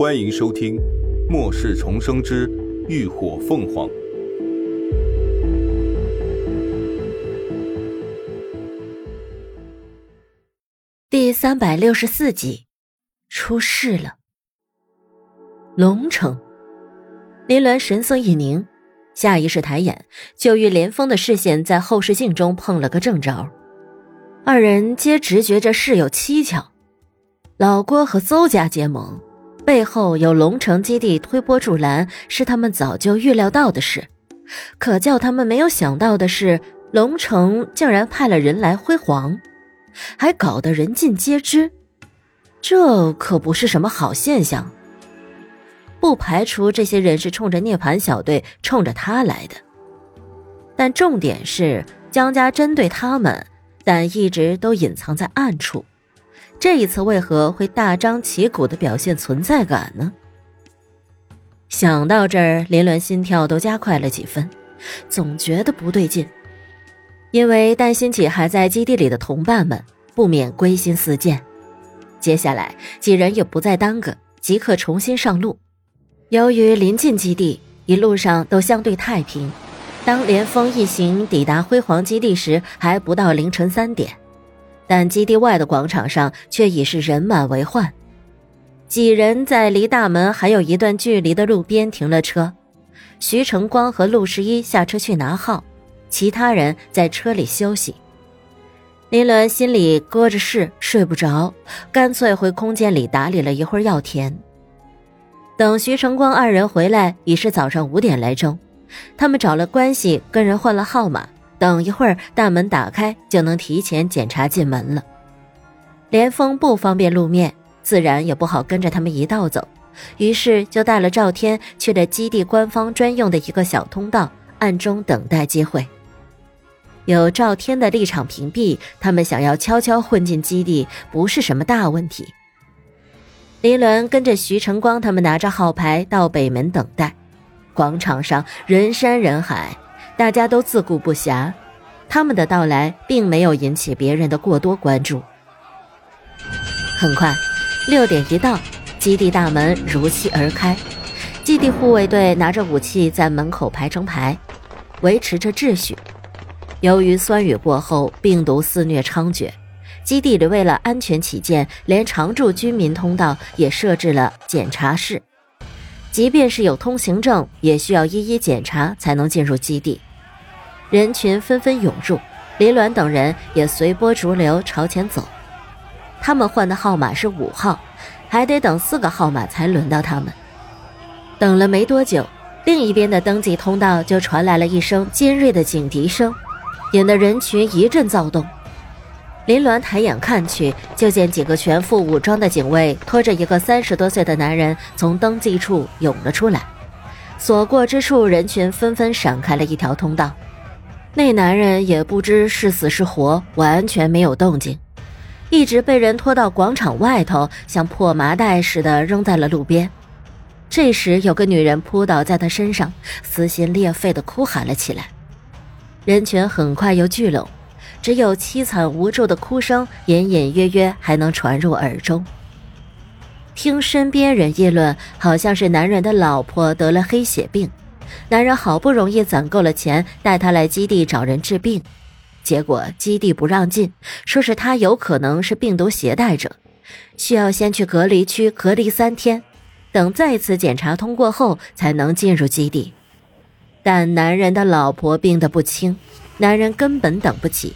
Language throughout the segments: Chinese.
欢迎收听《末世重生之浴火凤凰》第三百六十四集，出事了。龙城，林鸾神色一凝，下意识抬眼，就与连峰的视线在后视镜中碰了个正着。二人皆直觉着事有蹊跷，老郭和邹家结盟。背后有龙城基地推波助澜，是他们早就预料到的事。可叫他们没有想到的是，龙城竟然派了人来辉煌，还搞得人尽皆知。这可不是什么好现象。不排除这些人是冲着涅槃小队、冲着他来的，但重点是江家针对他们，但一直都隐藏在暗处。这一次为何会大张旗鼓的表现存在感呢？想到这儿，林鸾心跳都加快了几分，总觉得不对劲，因为担心起还在基地里的同伴们，不免归心似箭。接下来几人也不再耽搁，即刻重新上路。由于临近基地，一路上都相对太平。当连峰一行抵达辉煌基地时，还不到凌晨三点。但基地外的广场上却已是人满为患，几人在离大门还有一段距离的路边停了车，徐成光和陆十一下车去拿号，其他人在车里休息。林伦心里搁着事，睡不着，干脆回空间里打理了一会儿药田。等徐成光二人回来，已是早上五点来钟，他们找了关系跟人换了号码。等一会儿，大门打开就能提前检查进门了。连峰不方便露面，自然也不好跟着他们一道走，于是就带了赵天去了基地官方专用的一个小通道，暗中等待机会。有赵天的立场屏蔽，他们想要悄悄混进基地不是什么大问题。林伦跟着徐成光他们拿着号牌到北门等待，广场上人山人海。大家都自顾不暇，他们的到来并没有引起别人的过多关注。很快，六点一到，基地大门如期而开，基地护卫队拿着武器在门口排成排，维持着秩序。由于酸雨过后病毒肆虐猖獗，基地里为了安全起见，连常驻居民通道也设置了检查室，即便是有通行证，也需要一一检查才能进入基地。人群纷纷涌入，林鸾等人也随波逐流朝前走。他们换的号码是五号，还得等四个号码才轮到他们。等了没多久，另一边的登记通道就传来了一声尖锐的警笛声，引得人群一阵躁动。林鸾抬眼看去，就见几个全副武装的警卫拖着一个三十多岁的男人从登记处涌了出来，所过之处，人群纷纷闪开了一条通道。那男人也不知是死是活，完全没有动静，一直被人拖到广场外头，像破麻袋似的扔在了路边。这时，有个女人扑倒在他身上，撕心裂肺的哭喊了起来。人群很快又聚拢，只有凄惨无助的哭声隐隐约约还能传入耳中。听身边人议论，好像是男人的老婆得了黑血病。男人好不容易攒够了钱，带他来基地找人治病，结果基地不让进，说是他有可能是病毒携带者，需要先去隔离区隔离三天，等再次检查通过后才能进入基地。但男人的老婆病得不轻，男人根本等不起，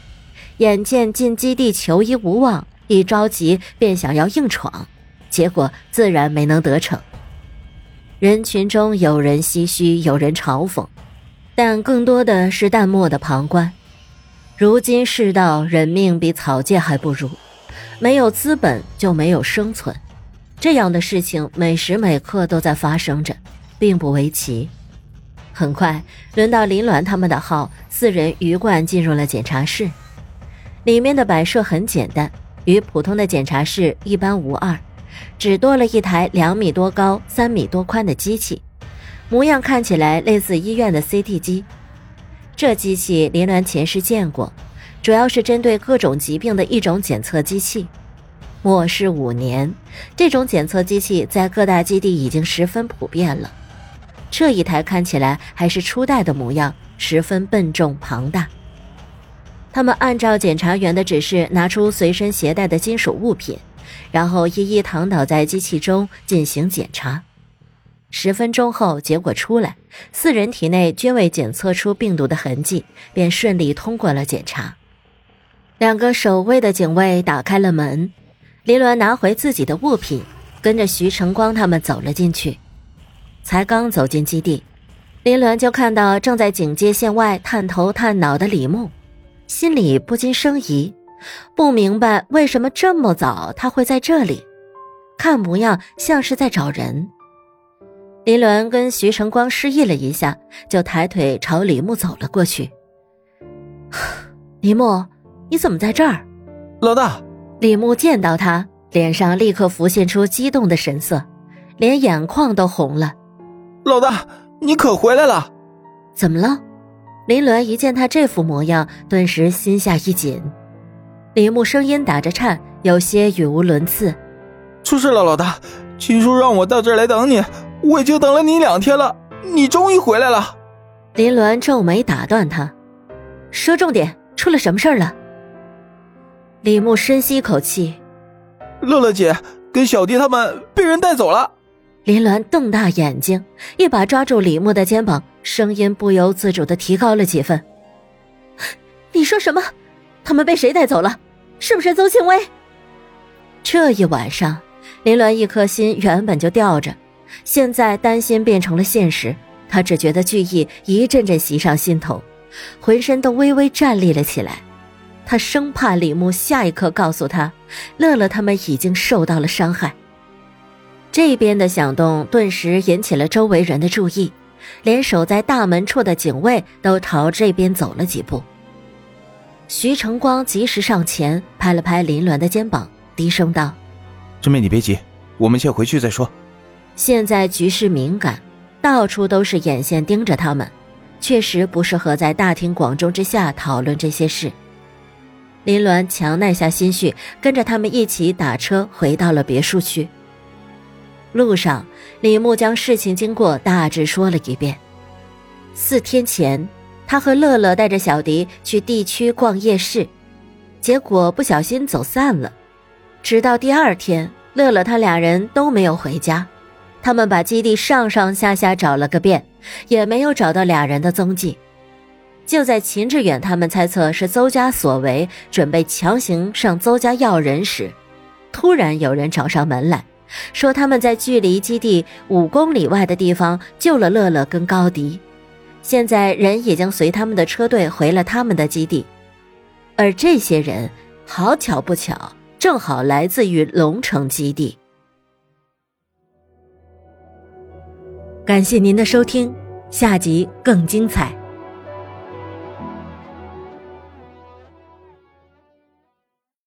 眼见进基地求医无望，一着急便想要硬闯，结果自然没能得逞。人群中有人唏嘘，有人嘲讽，但更多的是淡漠的旁观。如今世道，人命比草芥还不如，没有资本就没有生存，这样的事情每时每刻都在发生着，并不为奇。很快轮到林鸾他们的号，四人鱼贯进入了检查室，里面的摆设很简单，与普通的检查室一般无二。只多了一台两米多高、三米多宽的机器，模样看起来类似医院的 CT 机。这机器林鸾前世见过，主要是针对各种疾病的一种检测机器。末世五年，这种检测机器在各大基地已经十分普遍了。这一台看起来还是初代的模样，十分笨重庞大。他们按照检查员的指示，拿出随身携带的金属物品，然后一一躺倒在机器中进行检查。十分钟后，结果出来，四人体内均未检测出病毒的痕迹，便顺利通过了检查。两个守卫的警卫打开了门。林鸾拿回自己的物品，跟着徐成光他们走了进去。才刚走进基地，林鸾就看到正在警戒线外探头探脑的李牧，心里不禁生疑，不明白为什么这么早他会在这里，看模样像是在找人。林鸾跟徐成光示意了一下，就抬腿朝李牧走了过去。李牧，你怎么在这儿？老大。李牧见到他，脸上立刻浮现出激动的神色，连眼眶都红了。老大，你可回来了？怎么了？林鸾一见他这副模样，顿时心下一紧。李牧声音打着颤，有些语无伦次：“出事了，老大！秦叔让我到这儿来等你，我已经等了你两天了，你终于回来了。”林鸾皱眉打断他：“说重点，出了什么事儿了？”李牧深吸一口气，乐乐姐跟小弟他们被人带走了。林鸾瞪大眼睛，一把抓住李牧的肩膀，声音不由自主的提高了几分：“你说什么？他们被谁带走了？是不是邹庆威？”这一晚上，林鸾一颗心原本就吊着，现在担心变成了现实，他只觉得惧意一阵阵袭上心头，浑身都微微站立了起来。他生怕李牧下一刻告诉他，乐乐他们已经受到了伤害。这边的响动顿时引起了周围人的注意，连守在大门处的警卫都朝这边走了几步。徐成光及时上前拍了拍林鸾的肩膀，低声道：“师妹，你别急，我们先回去再说。现在局势敏感，到处都是眼线盯着他们，确实不适合在大庭广众之下讨论这些事。”林鸾强耐下心绪，跟着他们一起打车回到了别墅区。路上，李牧将事情经过大致说了一遍。四天前，他和乐乐带着小迪去地区逛夜市，结果不小心走散了。直到第二天，乐乐他俩人都没有回家，他们把基地上上下下找了个遍，也没有找到俩人的踪迹。就在秦志远他们猜测是邹家所为，准备强行上邹家要人时，突然有人找上门来，说他们在距离基地五公里外的地方救了乐乐跟高迪，现在人也将随他们的车队回了他们的基地，而这些人好巧不巧，正好来自于龙城基地。感谢您的收听，下集更精彩。